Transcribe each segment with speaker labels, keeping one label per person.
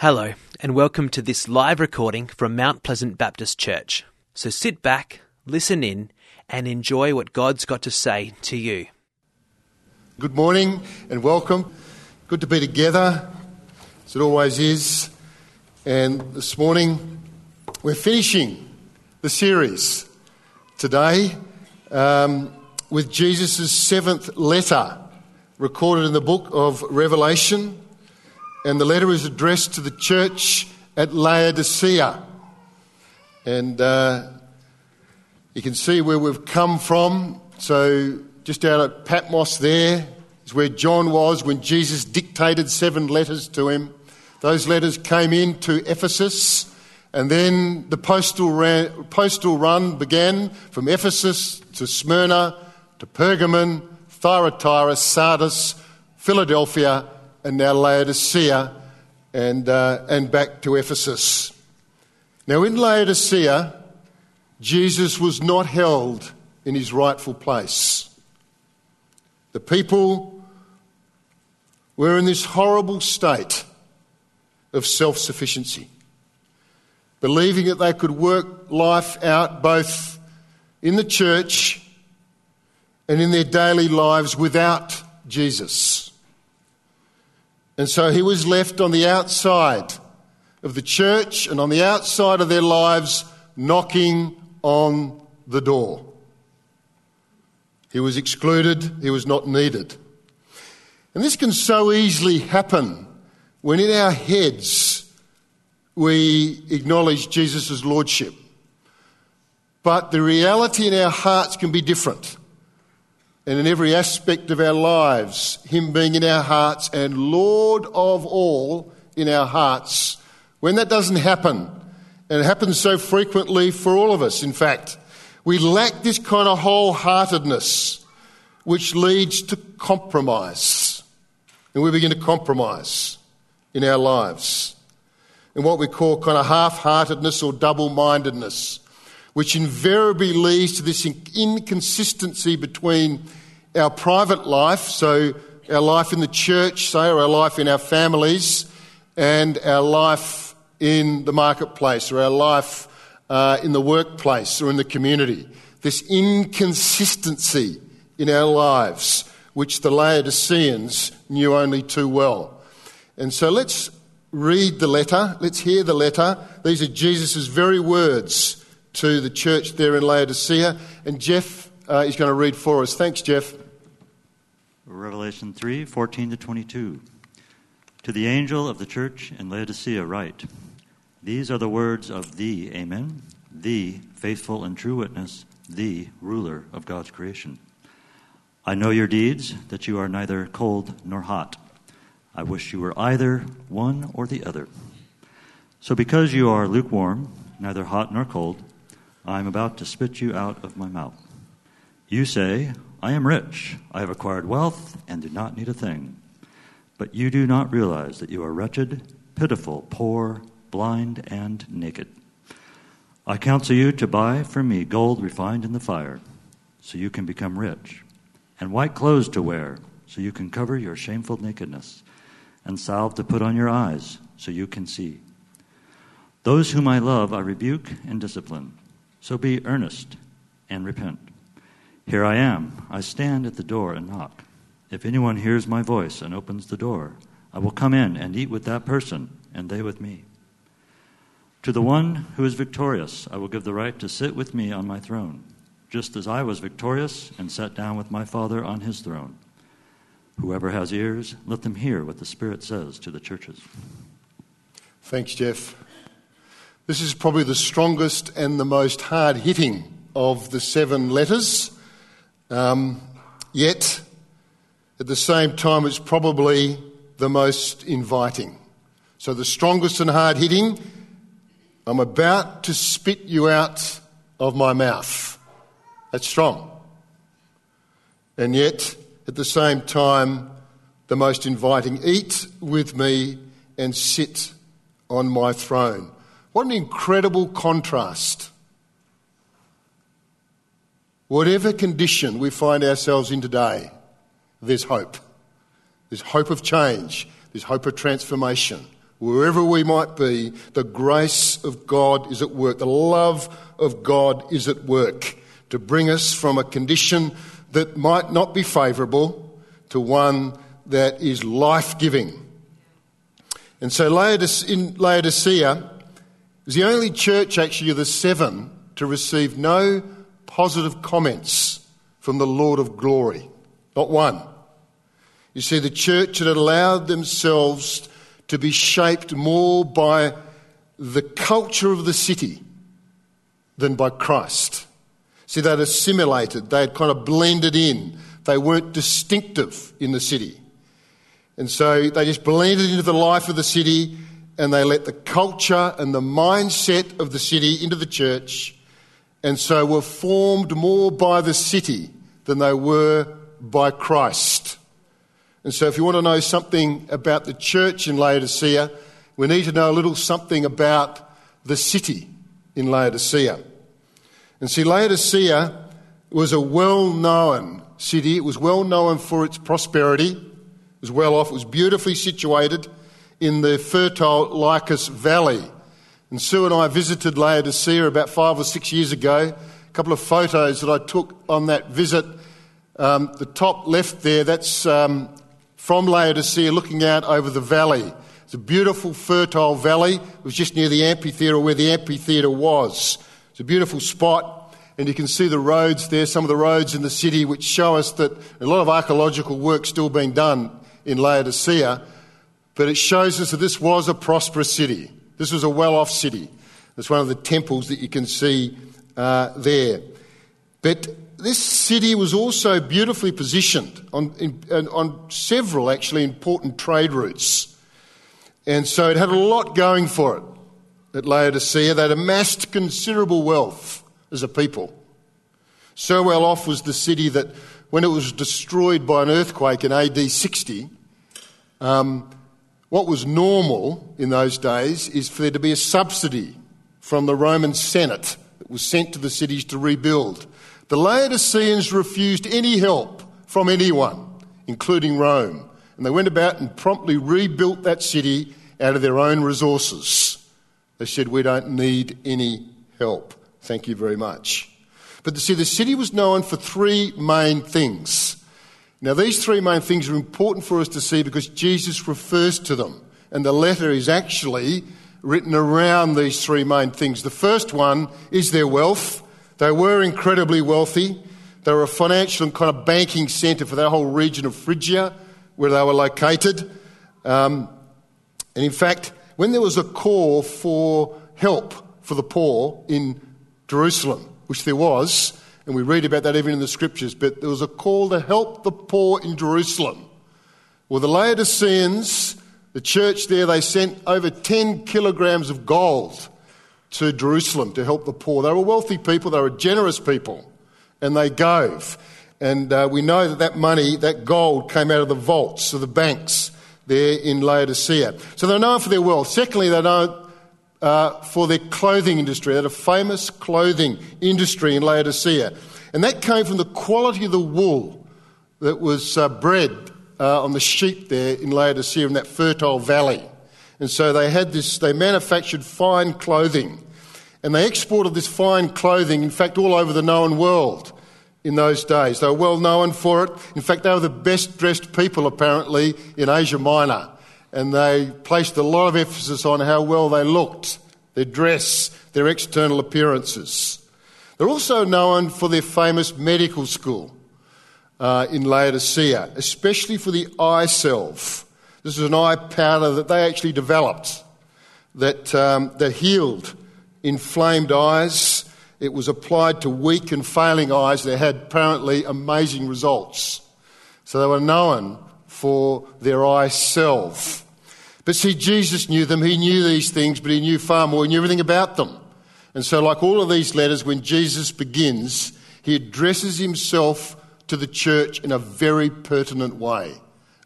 Speaker 1: Hello, and welcome to this live recording from Mount Pleasant Baptist Church. So sit back, listen in, and enjoy what God's got to say to you.
Speaker 2: Good morning and welcome. Good to be together, as it always is. And this morning, we're finishing the series today um, with Jesus' seventh letter, recorded in the book of Revelation and the letter is addressed to the church at Laodicea. And uh, you can see where we've come from. So, just out at Patmos, there is where John was when Jesus dictated seven letters to him. Those letters came in to Ephesus, and then the postal, ran, postal run began from Ephesus to Smyrna to Pergamon, Thyatira, Sardis, Philadelphia, and now Laodicea and, uh, and back to Ephesus. Now, in Laodicea, Jesus was not held in his rightful place. The people were in this horrible state of self sufficiency, believing that they could work life out both in the church and in their daily lives without Jesus. And so he was left on the outside of the church and on the outside of their lives, knocking on the door. He was excluded, he was not needed. And this can so easily happen when in our heads we acknowledge Jesus' lordship. But the reality in our hearts can be different and in every aspect of our lives, Him being in our hearts and Lord of all in our hearts. When that doesn't happen, and it happens so frequently for all of us, in fact, we lack this kind of wholeheartedness, which leads to compromise. And we begin to compromise in our lives. And what we call kind of half heartedness or double mindedness, which invariably leads to this inconsistency between our private life, so our life in the church, say, or our life in our families, and our life in the marketplace, or our life uh, in the workplace, or in the community. This inconsistency in our lives, which the Laodiceans knew only too well. And so let's read the letter, let's hear the letter. These are Jesus' very words to the church there in Laodicea. And Jeff uh, is going to read for us. Thanks, Jeff.
Speaker 3: Revelation 3 14 to 22. To the angel of the church in Laodicea, write These are the words of the Amen, the faithful and true witness, the ruler of God's creation. I know your deeds, that you are neither cold nor hot. I wish you were either one or the other. So, because you are lukewarm, neither hot nor cold, I am about to spit you out of my mouth. You say, I am rich, I have acquired wealth, and do not need a thing. But you do not realize that you are wretched, pitiful, poor, blind, and naked. I counsel you to buy from me gold refined in the fire, so you can become rich, and white clothes to wear, so you can cover your shameful nakedness, and salve to put on your eyes, so you can see. Those whom I love I rebuke and discipline, so be earnest and repent. Here I am. I stand at the door and knock. If anyone hears my voice and opens the door, I will come in and eat with that person, and they with me. To the one who is victorious, I will give the right to sit with me on my throne, just as I was victorious and sat down with my Father on his throne. Whoever has ears, let them hear what the Spirit says to the churches.
Speaker 2: Thanks, Jeff. This is probably the strongest and the most hard hitting of the seven letters. Um, yet, at the same time, it's probably the most inviting. So, the strongest and hard hitting, I'm about to spit you out of my mouth. That's strong. And yet, at the same time, the most inviting. Eat with me and sit on my throne. What an incredible contrast Whatever condition we find ourselves in today, there's hope. There's hope of change. There's hope of transformation. wherever we might be, the grace of God is at work. The love of God is at work to bring us from a condition that might not be favourable to one that is life giving. And so Laodicea is the only church actually of the seven to receive no positive comments from the Lord of glory. Not one. You see, the church had allowed themselves to be shaped more by the culture of the city than by Christ. See, they'd assimilated, they'd kind of blended in, they weren't distinctive in the city. And so they just blended into the life of the city and they let the culture and the mindset of the city into the church and so were formed more by the city than they were by Christ. And so, if you want to know something about the church in Laodicea, we need to know a little something about the city in Laodicea. And see, Laodicea was a well known city, it was well known for its prosperity, it was well off, it was beautifully situated in the fertile Lycus Valley. And Sue and I visited Laodicea about five or six years ago. A couple of photos that I took on that visit. Um, the top left there, that's um, from Laodicea looking out over the valley. It's a beautiful, fertile valley. It was just near the amphitheatre where the amphitheatre was. It's a beautiful spot, and you can see the roads there, some of the roads in the city, which show us that a lot of archaeological work still being done in Laodicea. But it shows us that this was a prosperous city. This was a well off city. It's one of the temples that you can see uh, there. But this city was also beautifully positioned on, in, on several actually important trade routes. And so it had a lot going for it at Laodicea. They'd amassed considerable wealth as a people. So well off was the city that when it was destroyed by an earthquake in AD 60, um, what was normal in those days is for there to be a subsidy from the Roman Senate that was sent to the cities to rebuild. The Laodiceans refused any help from anyone, including Rome, and they went about and promptly rebuilt that city out of their own resources. They said, We don't need any help. Thank you very much. But see, the city was known for three main things. Now, these three main things are important for us to see because Jesus refers to them, and the letter is actually written around these three main things. The first one is their wealth. They were incredibly wealthy. They were a financial and kind of banking centre for that whole region of Phrygia where they were located. Um, and in fact, when there was a call for help for the poor in Jerusalem, which there was, and we read about that even in the scriptures, but there was a call to help the poor in Jerusalem. Well, the Laodiceans, the church there, they sent over 10 kilograms of gold to Jerusalem to help the poor. They were wealthy people, they were generous people, and they gave. And uh, we know that that money, that gold, came out of the vaults of the banks there in Laodicea. So they're known for their wealth. Secondly, they're known uh, for their clothing industry. They had a famous clothing industry in Laodicea. And that came from the quality of the wool that was uh, bred uh, on the sheep there in Laodicea in that fertile valley. And so they had this, they manufactured fine clothing. And they exported this fine clothing, in fact, all over the known world in those days. They were well known for it. In fact, they were the best dressed people, apparently, in Asia Minor. And they placed a lot of emphasis on how well they looked, their dress, their external appearances. They're also known for their famous medical school uh, in Laodicea, especially for the eye salve. This is an eye powder that they actually developed that, um, that healed inflamed eyes. It was applied to weak and failing eyes that had apparently amazing results. So they were known for their eye salve. But see, Jesus knew them. He knew these things, but he knew far more. He knew everything about them. And so, like all of these letters, when Jesus begins, he addresses himself to the church in a very pertinent way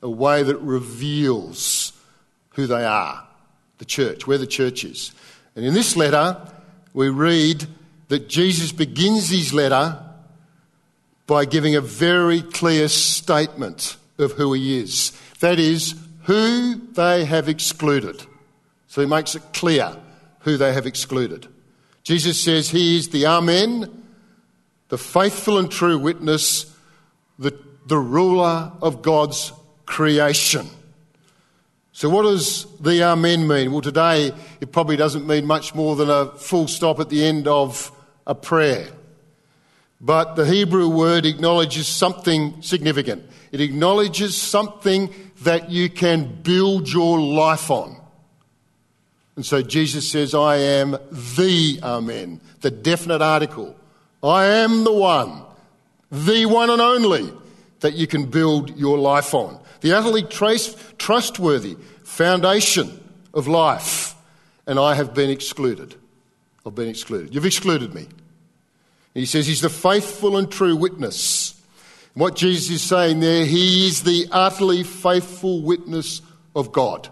Speaker 2: a way that reveals who they are, the church, where the church is. And in this letter, we read that Jesus begins his letter by giving a very clear statement of who he is. That is, who they have excluded. So he makes it clear who they have excluded. Jesus says he is the Amen, the faithful and true witness, the, the ruler of God's creation. So, what does the Amen mean? Well, today it probably doesn't mean much more than a full stop at the end of a prayer. But the Hebrew word acknowledges something significant. It acknowledges something that you can build your life on. And so Jesus says, I am the Amen, the definite article. I am the one, the one and only that you can build your life on. The utterly trace, trustworthy foundation of life. And I have been excluded. I've been excluded. You've excluded me. He says he's the faithful and true witness. What Jesus is saying there, he is the utterly faithful witness of God.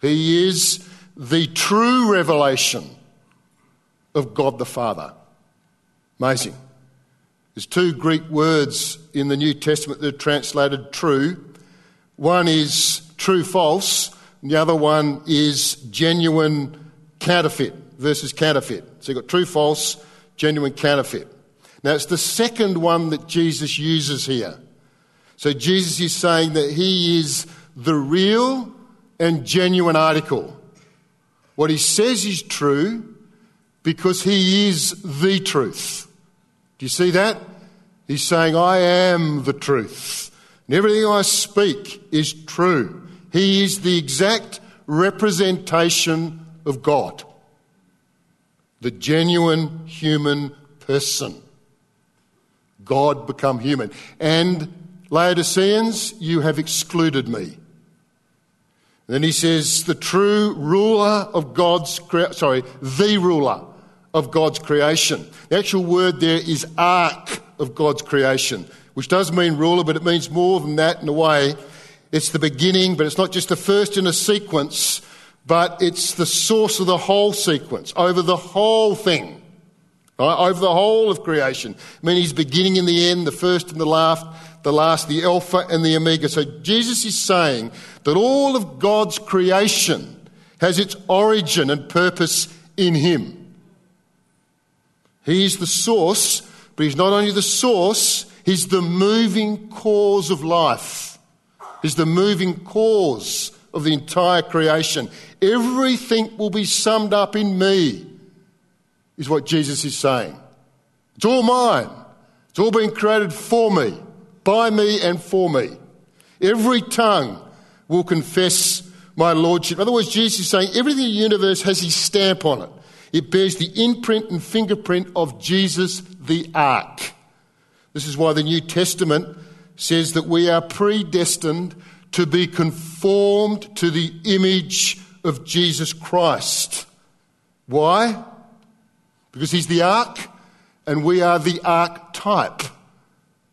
Speaker 2: He is the true revelation of God the Father. Amazing. There's two Greek words in the New Testament that are translated true. One is true false, and the other one is genuine counterfeit versus counterfeit. So you've got true false, genuine counterfeit. Now it's the second one that Jesus uses here. So Jesus is saying that he is the real and genuine article. What he says is true because he is the truth. Do you see that? He's saying, I am the truth. And everything I speak is true. He is the exact representation of God, the genuine human person. God become human. And Laodiceans, you have excluded me. Then he says, the true ruler of God's, crea- sorry, the ruler of God's creation. The actual word there is ark of God's creation, which does mean ruler, but it means more than that in a way. It's the beginning, but it's not just the first in a sequence, but it's the source of the whole sequence, over the whole thing, right? over the whole of creation. I mean, he's beginning and the end, the first and the last, the last, the Alpha and the Omega. So Jesus is saying that all of God's creation has its origin and purpose in Him. He is the source, but He's not only the source, He's the moving cause of life. He's the moving cause of the entire creation. Everything will be summed up in me, is what Jesus is saying. It's all mine. It's all been created for me by me and for me. Every tongue will confess my lordship. In other words, Jesus is saying everything in the universe has his stamp on it. It bears the imprint and fingerprint of Jesus the ark. This is why the New Testament says that we are predestined to be conformed to the image of Jesus Christ. Why? Because he's the ark and we are the archetype.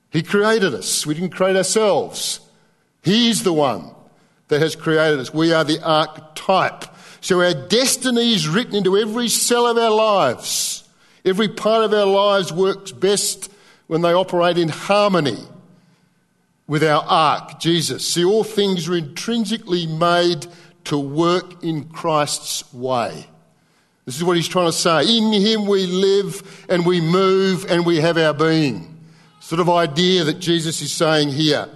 Speaker 2: He created us. We didn't create ourselves. He's the one that has created us. We are the archetype. So our destiny is written into every cell of our lives. Every part of our lives works best when they operate in harmony with our ark, Jesus. See, all things are intrinsically made to work in Christ's way. This is what he's trying to say. In him we live and we move and we have our being sort of idea that Jesus is saying here.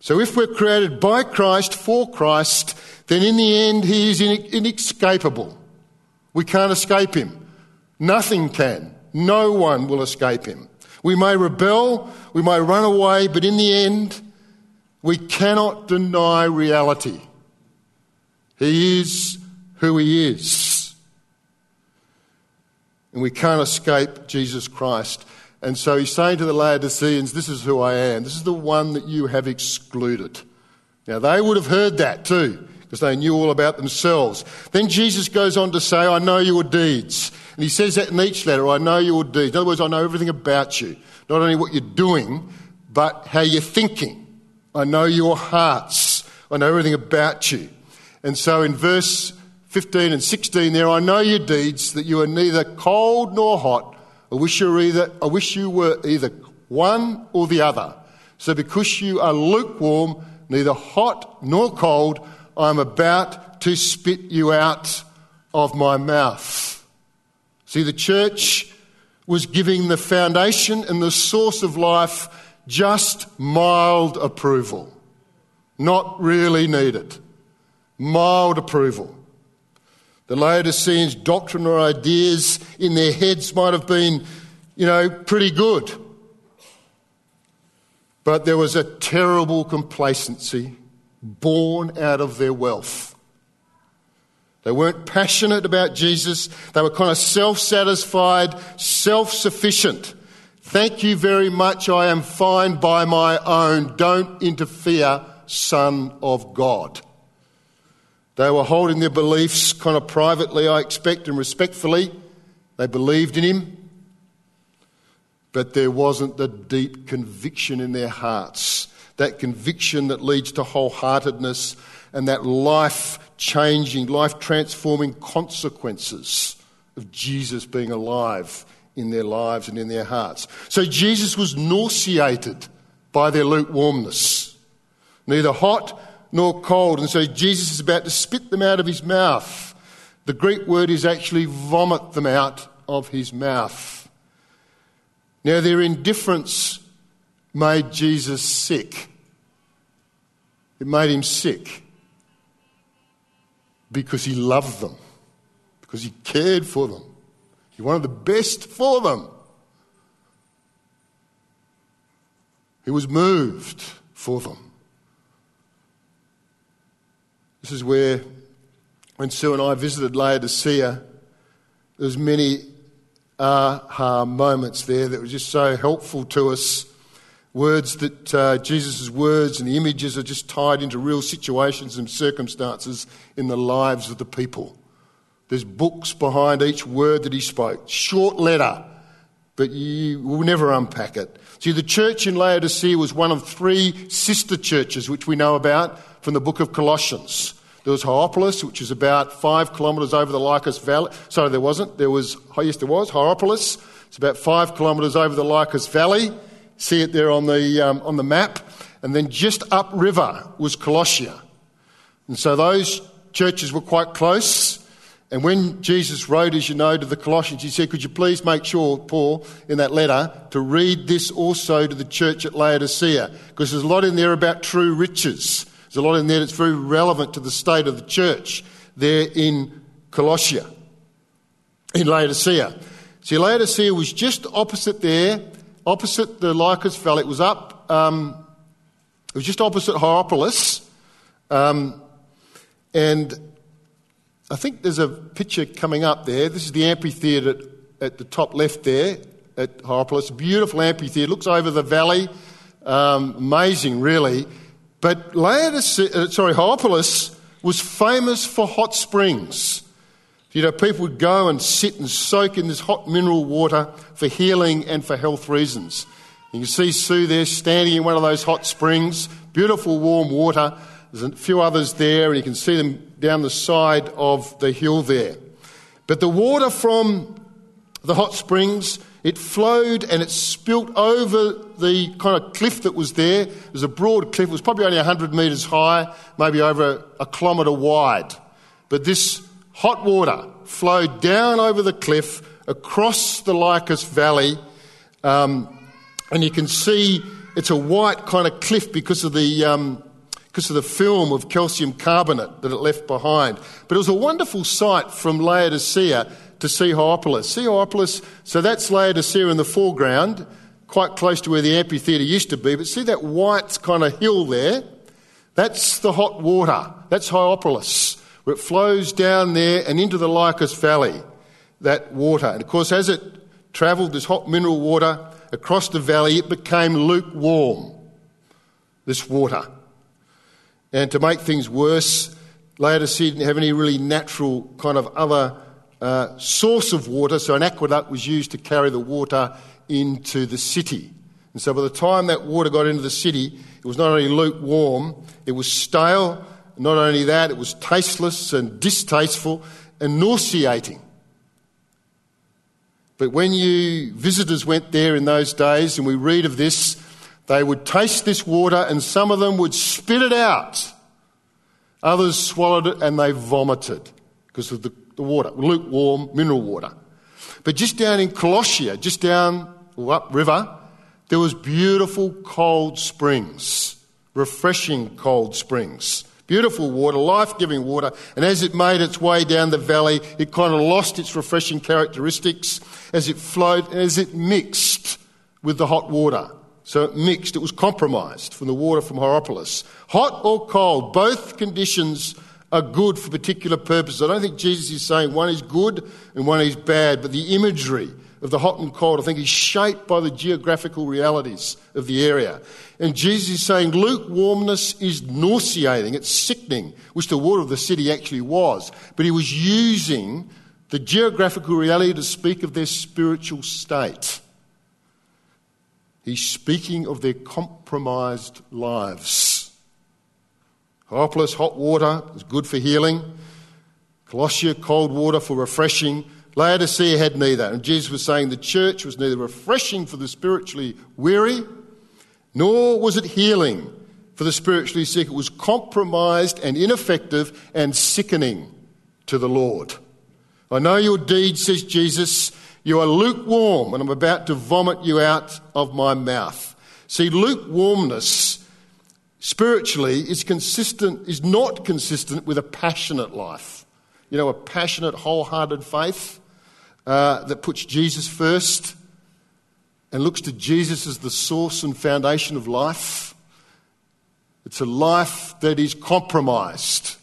Speaker 2: So if we're created by Christ, for Christ, then in the end he is inescapable. We can't escape him. Nothing can. No one will escape him. We may rebel, we may run away, but in the end, we cannot deny reality. He is who he is. And we can't escape Jesus Christ. And so he's saying to the Laodiceans, This is who I am. This is the one that you have excluded. Now, they would have heard that too, because they knew all about themselves. Then Jesus goes on to say, I know your deeds. And he says that in each letter, I know your deeds. In other words, I know everything about you. Not only what you're doing, but how you're thinking. I know your hearts. I know everything about you. And so in verse 15 and 16 there, I know your deeds, that you are neither cold nor hot. I wish you were either, I wish you were either one or the other. So because you are lukewarm, neither hot nor cold, I am about to spit you out of my mouth. See, the church was giving the foundation and the source of life just mild approval. Not really needed. Mild approval. The Laodiceans' doctrinal ideas in their heads might have been, you know, pretty good. But there was a terrible complacency born out of their wealth. They weren't passionate about Jesus. They were kind of self satisfied, self sufficient. Thank you very much. I am fine by my own. Don't interfere, Son of God. They were holding their beliefs kind of privately, I expect, and respectfully. They believed in him. But there wasn't the deep conviction in their hearts, that conviction that leads to wholeheartedness and that life changing, life transforming consequences of Jesus being alive in their lives and in their hearts. So Jesus was nauseated by their lukewarmness, neither hot nor cold. And so Jesus is about to spit them out of his mouth. The Greek word is actually vomit them out of his mouth. Now, their indifference made Jesus sick. It made him sick because he loved them, because he cared for them. He wanted the best for them. He was moved for them. This is where, when Sue and I visited Laodicea, there was many aha moments there that were just so helpful to us. Words that uh, Jesus' words and the images are just tied into real situations and circumstances in the lives of the people. There's books behind each word that he spoke. Short letter, but you will never unpack it. See, the church in Laodicea was one of three sister churches which we know about from the book of Colossians. There was Hierapolis, which is about five kilometres over the Lycus Valley. Sorry, there wasn't. There was, yes, there was, Hierapolis. It's about five kilometres over the Lycus Valley. See it there on the, um, on the map. And then just upriver was Colossia. And so those churches were quite close. And when Jesus wrote, as you know, to the Colossians, he said, Could you please make sure, Paul, in that letter, to read this also to the church at Laodicea? Because there's a lot in there about true riches. A lot in there that's very relevant to the state of the church there in Colossia, in Laodicea. See, Laodicea was just opposite there, opposite the Lycus Valley. It was up, um, it was just opposite Hierapolis. Um, and I think there's a picture coming up there. This is the amphitheatre at, at the top left there at Hierapolis. Beautiful amphitheatre. Looks over the valley. Um, amazing, really. But Laodicea, uh, sorry, Hierapolis was famous for hot springs. You know, people would go and sit and soak in this hot mineral water for healing and for health reasons. You can see Sue there standing in one of those hot springs, beautiful warm water. There's a few others there, and you can see them down the side of the hill there. But the water from the hot springs, it flowed and it spilt over the kind of cliff that was there. It was a broad cliff, it was probably only 100 metres high, maybe over a kilometre wide. But this hot water flowed down over the cliff, across the Lycus Valley, um, and you can see it's a white kind of cliff because of the um, because of the film of calcium carbonate that it left behind. But it was a wonderful sight from Laodicea to see Hierapolis, so that's Laodicea in the foreground, quite close to where the amphitheatre used to be. But see that white kind of hill there? That's the hot water. That's Hierapolis, where it flows down there and into the Lycus Valley, that water. And of course, as it travelled, this hot mineral water across the valley, it became lukewarm, this water. And to make things worse, Laodicea didn't have any really natural kind of other uh, source of water, so an aqueduct was used to carry the water into the city. And so by the time that water got into the city, it was not only lukewarm, it was stale. Not only that, it was tasteless and distasteful and nauseating. But when you visitors went there in those days, and we read of this, they would taste this water and some of them would spit it out. Others swallowed it and they vomited because of the, the water, lukewarm mineral water. But just down in Colossia, just down or up river, there was beautiful cold springs, refreshing cold springs. Beautiful water, life giving water, and as it made its way down the valley, it kind of lost its refreshing characteristics as it flowed, as it mixed with the hot water. So it mixed, it was compromised from the water from Hierapolis. Hot or cold, both conditions are good for particular purposes. I don't think Jesus is saying one is good and one is bad, but the imagery of the hot and cold, I think, is shaped by the geographical realities of the area. And Jesus is saying lukewarmness is nauseating, it's sickening, which the water of the city actually was. But he was using the geographical reality to speak of their spiritual state. He's speaking of their compromised lives. Hierapolis, hot water is good for healing. Colossia, cold water for refreshing. Laodicea had neither. And Jesus was saying the church was neither refreshing for the spiritually weary, nor was it healing for the spiritually sick. It was compromised and ineffective and sickening to the Lord. I know your deeds, says Jesus. You are lukewarm, and I'm about to vomit you out of my mouth. See, lukewarmness spiritually is consistent, is not consistent with a passionate life. You know, a passionate, wholehearted faith uh, that puts Jesus first and looks to Jesus as the source and foundation of life. It's a life that is compromised.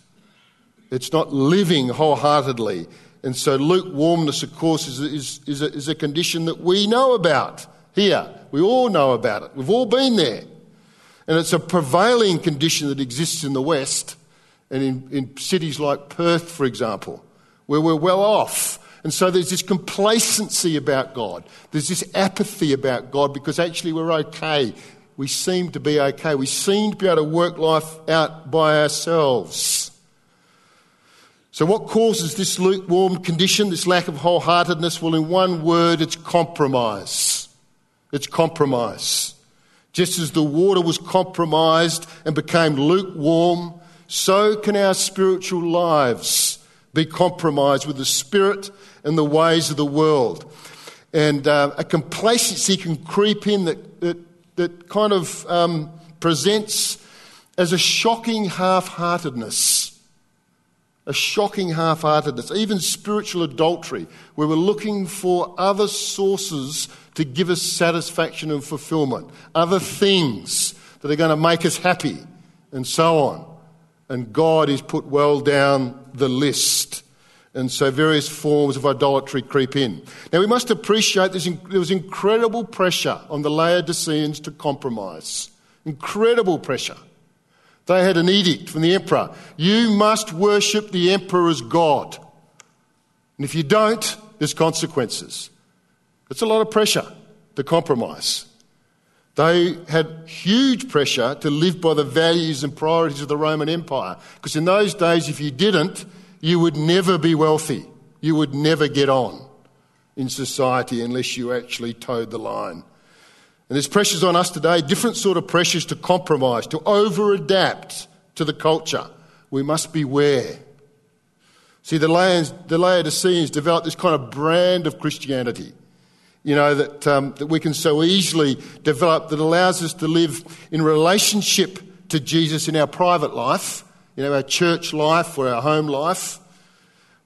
Speaker 2: It's not living wholeheartedly. And so, lukewarmness, of course, is, is, is, a, is a condition that we know about here. We all know about it. We've all been there. And it's a prevailing condition that exists in the West and in, in cities like Perth, for example, where we're well off and so there's this complacency about God. There's this apathy about God because actually we're okay. We seem to be okay. We seem to be able to work life out by ourselves. So, what causes this lukewarm condition, this lack of wholeheartedness? Well, in one word, it's compromise. It's compromise. Just as the water was compromised and became lukewarm, so can our spiritual lives be compromised with the spirit and the ways of the world. And uh, a complacency can creep in that, that, that kind of um, presents as a shocking half heartedness. A shocking half heartedness, even spiritual adultery, where we're looking for other sources to give us satisfaction and fulfillment, other things that are going to make us happy, and so on. And God is put well down the list. And so various forms of idolatry creep in. Now we must appreciate there was incredible pressure on the Laodiceans to compromise. Incredible pressure. They had an edict from the emperor you must worship the emperor as God. And if you don't, there's consequences. It's a lot of pressure to compromise. They had huge pressure to live by the values and priorities of the Roman Empire. Because in those days, if you didn't, you would never be wealthy. You would never get on in society unless you actually toed the line. And there's pressures on us today, different sort of pressures to compromise, to over adapt to the culture. We must beware. See, the, Laodiceans developed this kind of brand of Christianity, you know, that, um, that we can so easily develop that allows us to live in relationship to Jesus in our private life you know, our church life or our home life,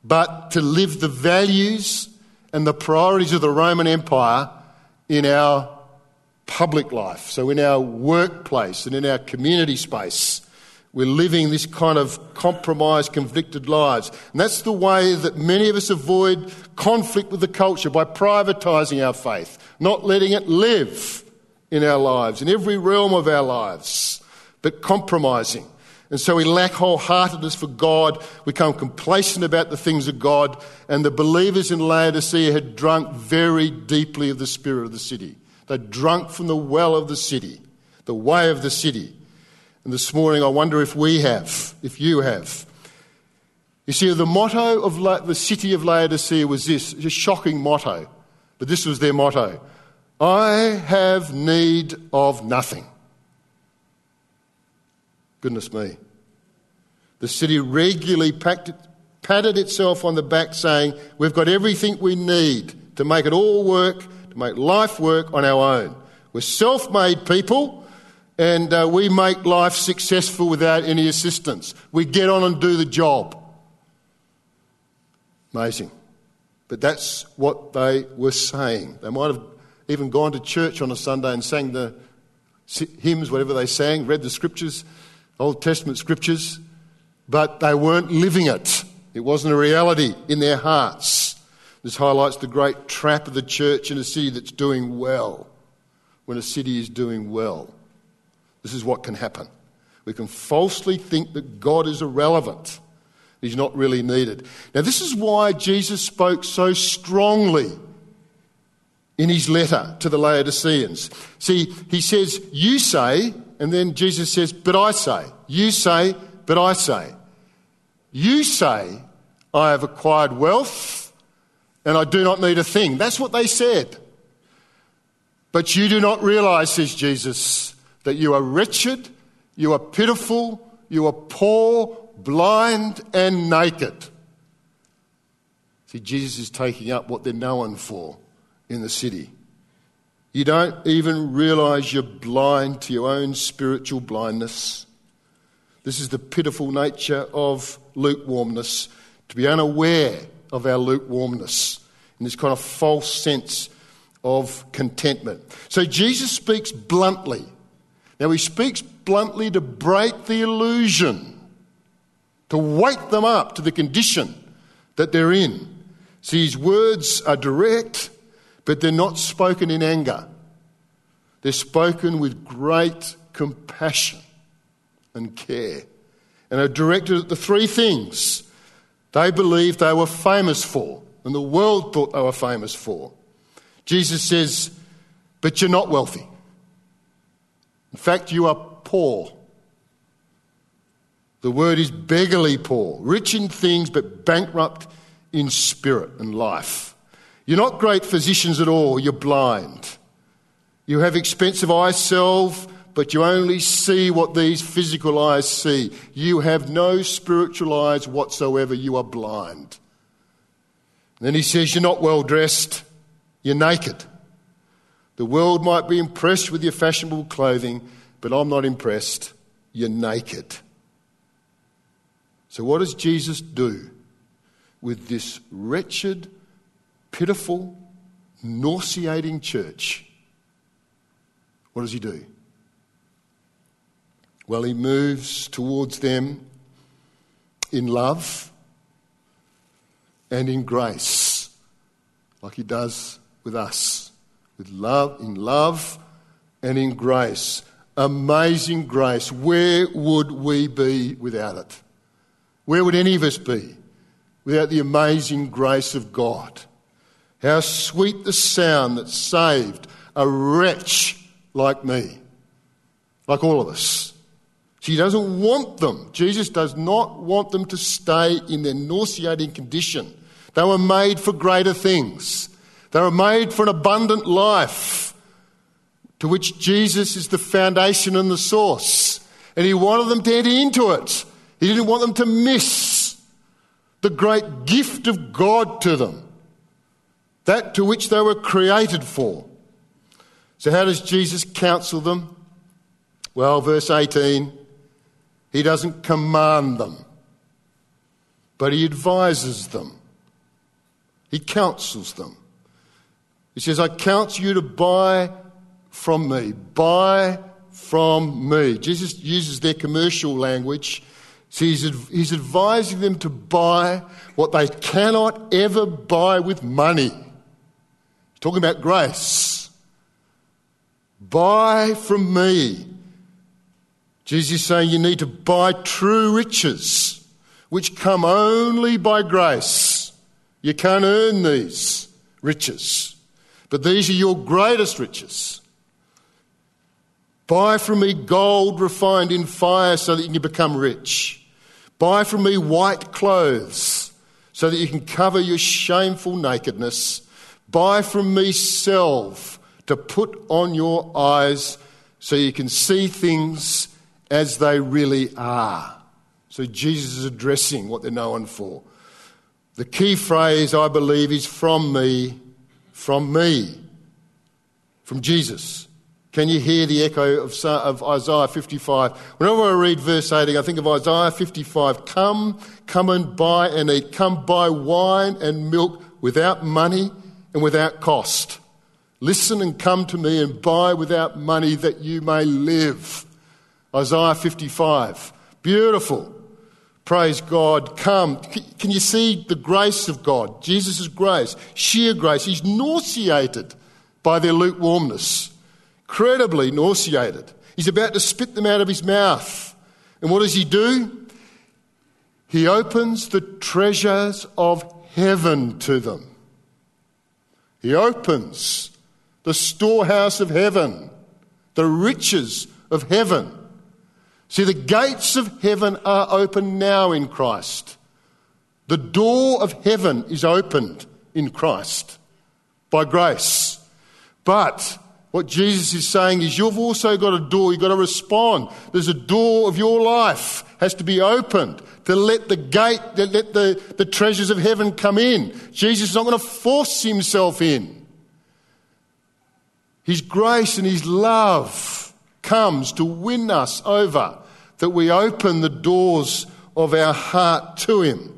Speaker 2: but to live the values and the priorities of the Roman Empire in our public life. So, in our workplace and in our community space, we're living this kind of compromised, convicted lives. And that's the way that many of us avoid conflict with the culture by privatising our faith, not letting it live in our lives, in every realm of our lives, but compromising. And so we lack wholeheartedness for God. We become complacent about the things of God. And the believers in Laodicea had drunk very deeply of the spirit of the city. They'd drunk from the well of the city, the way of the city. And this morning, I wonder if we have, if you have. You see, the motto of La- the city of Laodicea was this a shocking motto, but this was their motto I have need of nothing. Goodness me. The city regularly packed, patted itself on the back, saying, We've got everything we need to make it all work, to make life work on our own. We're self made people, and uh, we make life successful without any assistance. We get on and do the job. Amazing. But that's what they were saying. They might have even gone to church on a Sunday and sang the hymns, whatever they sang, read the scriptures, Old Testament scriptures, but they weren't living it. It wasn't a reality in their hearts. This highlights the great trap of the church in a city that's doing well. When a city is doing well, this is what can happen. We can falsely think that God is irrelevant. He's not really needed. Now, this is why Jesus spoke so strongly in his letter to the Laodiceans. See, he says, You say, and then Jesus says, But I say. You say, but I say. You say, I have acquired wealth and I do not need a thing. That's what they said. But you do not realize, says Jesus, that you are wretched, you are pitiful, you are poor, blind, and naked. See, Jesus is taking up what they're known for in the city. You don't even realize you're blind to your own spiritual blindness. This is the pitiful nature of lukewarmness, to be unaware of our lukewarmness in this kind of false sense of contentment. So Jesus speaks bluntly. Now, he speaks bluntly to break the illusion, to wake them up to the condition that they're in. See, his words are direct, but they're not spoken in anger. They're spoken with great compassion and care and are directed at the three things they believed they were famous for and the world thought they were famous for. Jesus says, But you're not wealthy. In fact, you are poor. The word is beggarly poor, rich in things but bankrupt in spirit and life. You're not great physicians at all, you're blind. You have expensive eye but you only see what these physical eyes see. You have no spiritual eyes whatsoever, you are blind. And then he says, You're not well dressed, you're naked. The world might be impressed with your fashionable clothing, but I'm not impressed. You're naked. So, what does Jesus do with this wretched, pitiful, nauseating church, what does he do? Well, he moves towards them in love and in grace, like he does with us, with love, in love and in grace. Amazing grace. Where would we be without it? Where would any of us be without the amazing grace of God? How sweet the sound that saved a wretch like me, like all of us. She doesn't want them. Jesus does not want them to stay in their nauseating condition. They were made for greater things. They were made for an abundant life to which Jesus is the foundation and the source. And he wanted them to enter into it. He didn't want them to miss the great gift of God to them that to which they were created for. So, how does Jesus counsel them? Well, verse 18, he doesn't command them, but he advises them. He counsels them. He says, I counsel you to buy from me. Buy from me. Jesus uses their commercial language. So he's, he's advising them to buy what they cannot ever buy with money. He's talking about grace. Buy from me. Jesus is saying you need to buy true riches, which come only by grace. You can't earn these riches, but these are your greatest riches. Buy from me gold refined in fire so that you can become rich. Buy from me white clothes so that you can cover your shameful nakedness. Buy from me salve to put on your eyes so you can see things as they really are. So Jesus is addressing what they're known for. The key phrase, I believe, is from me, from me, from Jesus. Can you hear the echo of, of Isaiah 55? Whenever I read verse 18, I think of Isaiah 55 Come, come and buy and eat. Come buy wine and milk without money and without cost. Listen and come to me and buy without money that you may live. Isaiah 55. Beautiful. Praise God. Come. Can you see the grace of God? Jesus' grace, sheer grace. He's nauseated by their lukewarmness credibly nauseated. He's about to spit them out of his mouth. And what does he do? He opens the treasures of heaven to them. He opens the storehouse of heaven, the riches of heaven. See, the gates of heaven are open now in Christ. The door of heaven is opened in Christ by grace. But what Jesus is saying is you've also got a door, you've got to respond. There's a door of your life has to be opened to let the gate, to let the, the treasures of heaven come in. Jesus is not going to force himself in. His grace and his love comes to win us over, that we open the doors of our heart to him.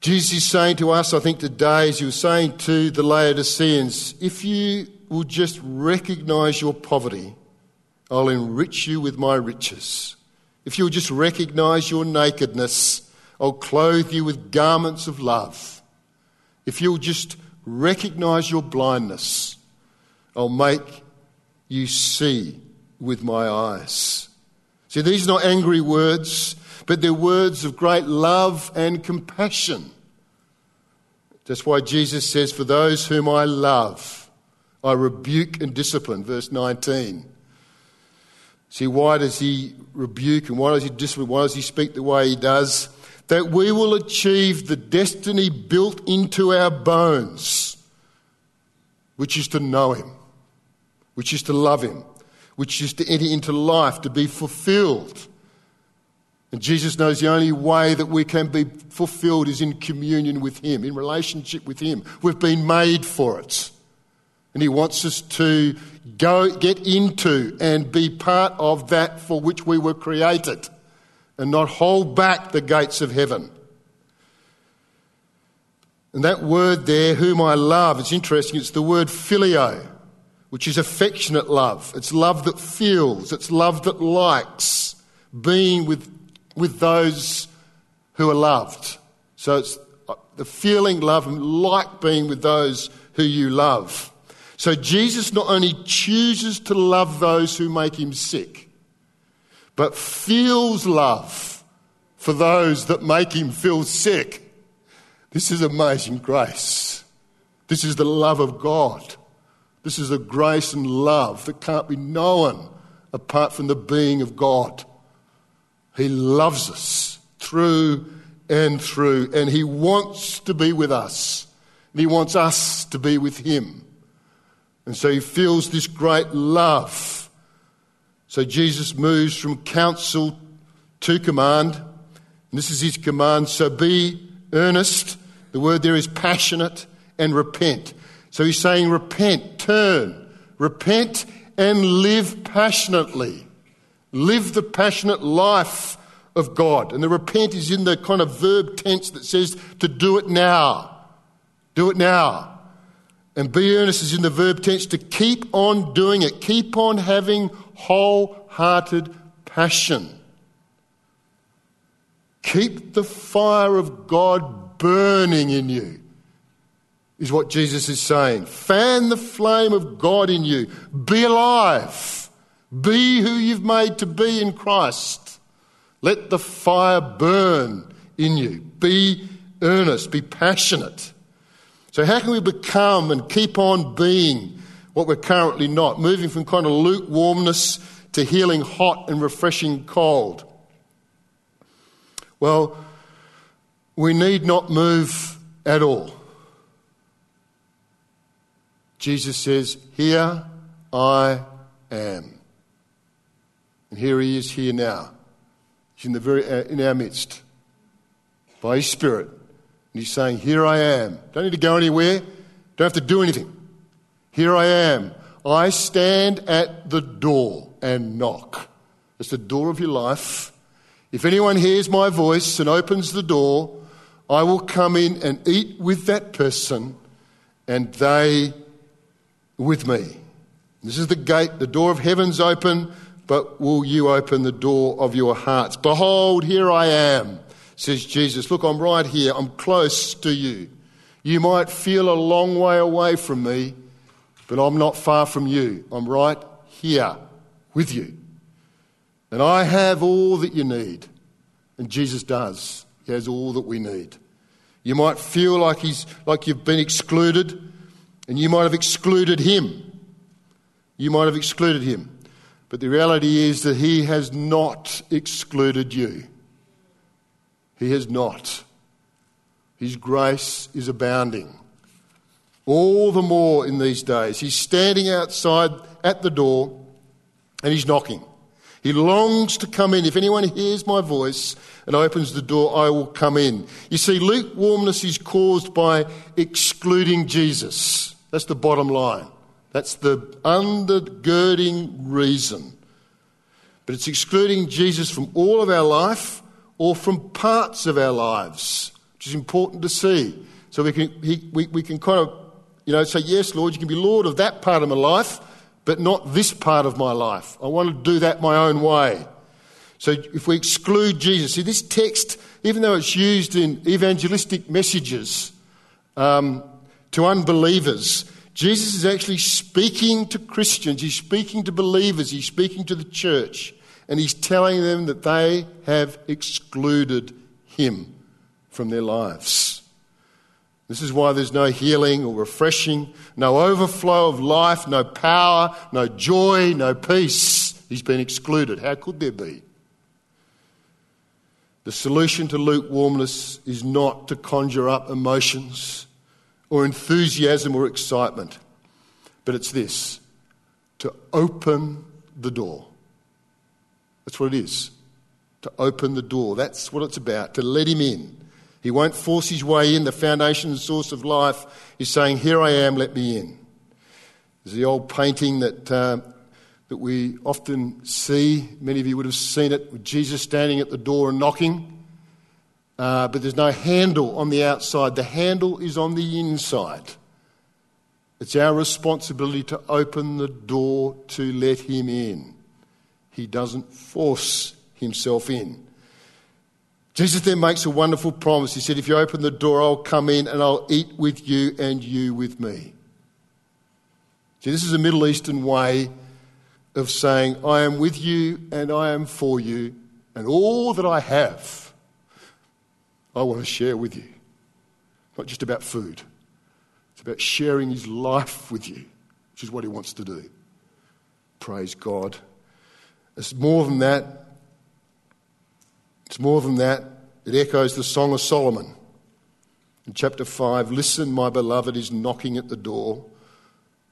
Speaker 2: Jesus is saying to us, I think today, as he was saying to the Laodiceans, if you will just recognize your poverty, I'll enrich you with my riches. If you'll just recognize your nakedness, I'll clothe you with garments of love. If you'll just recognize your blindness, I'll make you see with my eyes. See, these are not angry words but they're words of great love and compassion. That's why Jesus says, For those whom I love, I rebuke and discipline. Verse 19. See, why does he rebuke and why does he discipline? Why does he speak the way he does? That we will achieve the destiny built into our bones, which is to know him, which is to love him, which is to enter into life, to be fulfilled. And Jesus knows the only way that we can be fulfilled is in communion with Him, in relationship with Him. We've been made for it. And He wants us to go, get into and be part of that for which we were created and not hold back the gates of heaven. And that word there, whom I love, it's interesting. It's the word phileo, which is affectionate love. It's love that feels, it's love that likes being with with those who are loved. So it's uh, the feeling love and like being with those who you love. So Jesus not only chooses to love those who make him sick, but feels love for those that make him feel sick. This is amazing grace. This is the love of God. This is a grace and love that can't be known apart from the being of God. He loves us through and through, and He wants to be with us. And He wants us to be with Him. And so He feels this great love. So Jesus moves from counsel to command. And this is His command. So be earnest. The word there is passionate and repent. So He's saying, repent, turn, repent and live passionately. Live the passionate life of God. And the repent is in the kind of verb tense that says to do it now. Do it now. And be earnest is in the verb tense to keep on doing it. Keep on having wholehearted passion. Keep the fire of God burning in you, is what Jesus is saying. Fan the flame of God in you. Be alive. Be who you've made to be in Christ. Let the fire burn in you. Be earnest, be passionate. So, how can we become and keep on being what we're currently not? Moving from kind of lukewarmness to healing hot and refreshing cold. Well, we need not move at all. Jesus says, Here I am. And here he is here now. He's in, the very, uh, in our midst by his Spirit. And he's saying, Here I am. Don't need to go anywhere. Don't have to do anything. Here I am. I stand at the door and knock. It's the door of your life. If anyone hears my voice and opens the door, I will come in and eat with that person and they with me. This is the gate, the door of heaven's open, but will you open the door of your hearts? Behold, here I am, says Jesus. Look, I'm right here. I'm close to you. You might feel a long way away from me, but I'm not far from you. I'm right here with you. And I have all that you need. And Jesus does. He has all that we need. You might feel like, he's, like you've been excluded, and you might have excluded him. You might have excluded him. But the reality is that he has not excluded you. He has not. His grace is abounding. All the more in these days. He's standing outside at the door and he's knocking. He longs to come in. If anyone hears my voice and opens the door, I will come in. You see, lukewarmness is caused by excluding Jesus. That's the bottom line. That's the undergirding reason. But it's excluding Jesus from all of our life or from parts of our lives, which is important to see. So we can, he, we, we can kind of, you know, say, Yes, Lord, you can be Lord of that part of my life, but not this part of my life. I want to do that my own way. So if we exclude Jesus, see, this text, even though it's used in evangelistic messages um, to unbelievers, Jesus is actually speaking to Christians, he's speaking to believers, he's speaking to the church, and he's telling them that they have excluded him from their lives. This is why there's no healing or refreshing, no overflow of life, no power, no joy, no peace. He's been excluded. How could there be? The solution to lukewarmness is not to conjure up emotions or enthusiasm or excitement, but it's this to open the door. That's what it is. To open the door. That's what it's about, to let him in. He won't force his way in. The foundation and source of life is saying, Here I am, let me in. There's the old painting that, uh, that we often see. Many of you would have seen it with Jesus standing at the door and knocking uh, but there's no handle on the outside. The handle is on the inside. It's our responsibility to open the door to let him in. He doesn't force himself in. Jesus then makes a wonderful promise. He said, If you open the door, I'll come in and I'll eat with you and you with me. See, this is a Middle Eastern way of saying, I am with you and I am for you, and all that I have I want to share with you. Not just about food, it's about sharing his life with you, which is what he wants to do. Praise God. It's more than that. It's more than that. It echoes the Song of Solomon. In chapter 5, listen, my beloved is knocking at the door.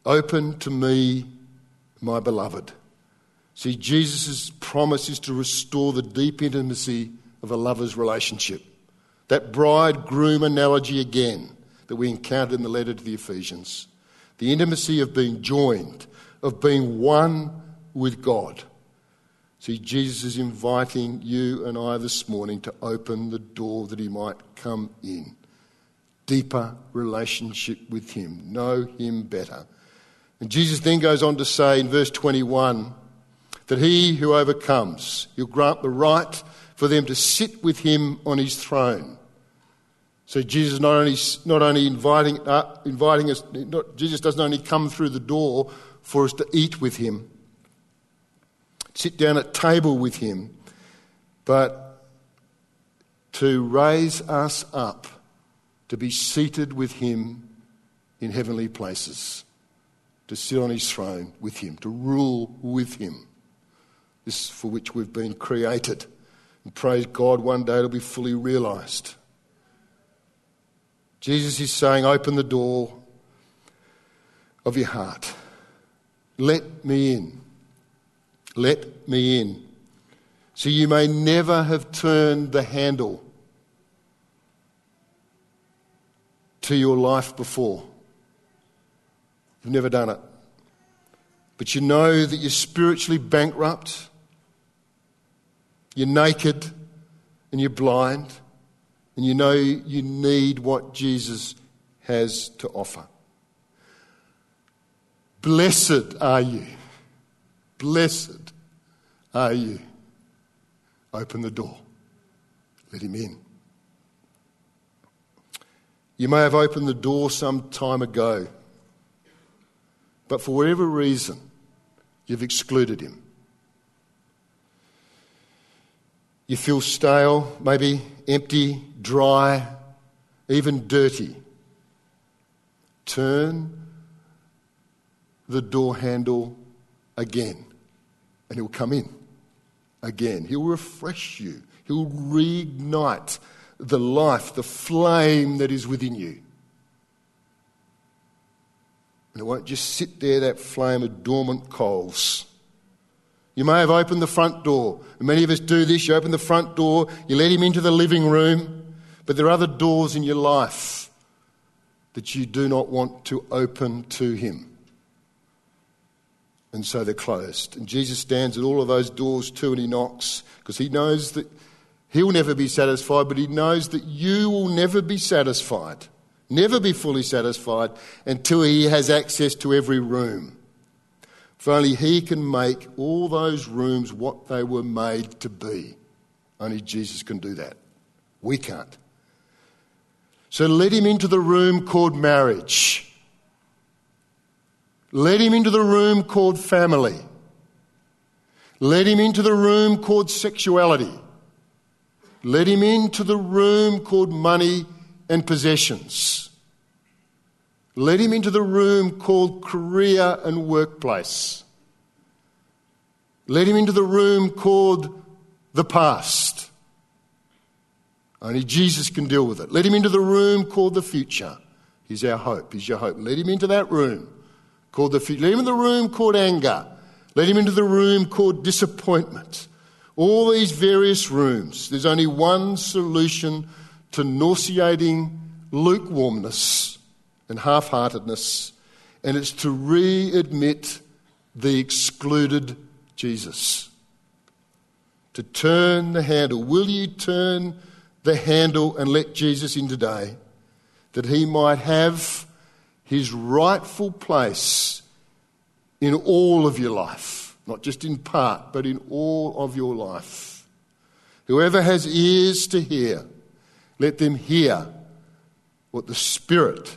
Speaker 2: Open to me, my beloved. See, Jesus' promise is to restore the deep intimacy of a lover's relationship. That bridegroom analogy again that we encountered in the letter to the Ephesians. The intimacy of being joined, of being one with God. See, Jesus is inviting you and I this morning to open the door that he might come in. Deeper relationship with him, know him better. And Jesus then goes on to say in verse 21 that he who overcomes, he'll grant the right for them to sit with him on his throne. So Jesus not only not only inviting uh, inviting us, not, Jesus doesn't only come through the door for us to eat with him, sit down at table with him, but to raise us up to be seated with him in heavenly places, to sit on his throne with him, to rule with him. This is for which we've been created. And praise God, one day it'll be fully realized. Jesus is saying, Open the door of your heart. Let me in. Let me in. So you may never have turned the handle to your life before. You've never done it. But you know that you're spiritually bankrupt, you're naked, and you're blind, and you know you need what Jesus has to offer. Blessed are you. Blessed are you. Open the door. Let him in. You may have opened the door some time ago, but for whatever reason, you've excluded him. You feel stale, maybe empty, dry, even dirty. Turn the door handle again, and he'll come in again. He'll refresh you, he'll reignite the life, the flame that is within you. And it won't just sit there, that flame of dormant coals. You may have opened the front door. And many of us do this. You open the front door, you let him into the living room, but there are other doors in your life that you do not want to open to him. And so they're closed. And Jesus stands at all of those doors too and he knocks because he knows that he'll never be satisfied, but he knows that you will never be satisfied, never be fully satisfied until he has access to every room. Only He can make all those rooms what they were made to be. Only Jesus can do that. We can't. So let Him into the room called marriage. Let Him into the room called family. Let Him into the room called sexuality. Let Him into the room called money and possessions. Let him into the room called career and workplace. Let him into the room called the past. Only Jesus can deal with it. Let him into the room called the future. He's our hope. He's your hope. Let him into that room called the future. Let him in the room called anger. Let him into the room called disappointment. All these various rooms. There's only one solution to nauseating lukewarmness and half heartedness, and it's to readmit the excluded Jesus. To turn the handle. Will you turn the handle and let Jesus in today that he might have his rightful place in all of your life? Not just in part, but in all of your life. Whoever has ears to hear, let them hear what the Spirit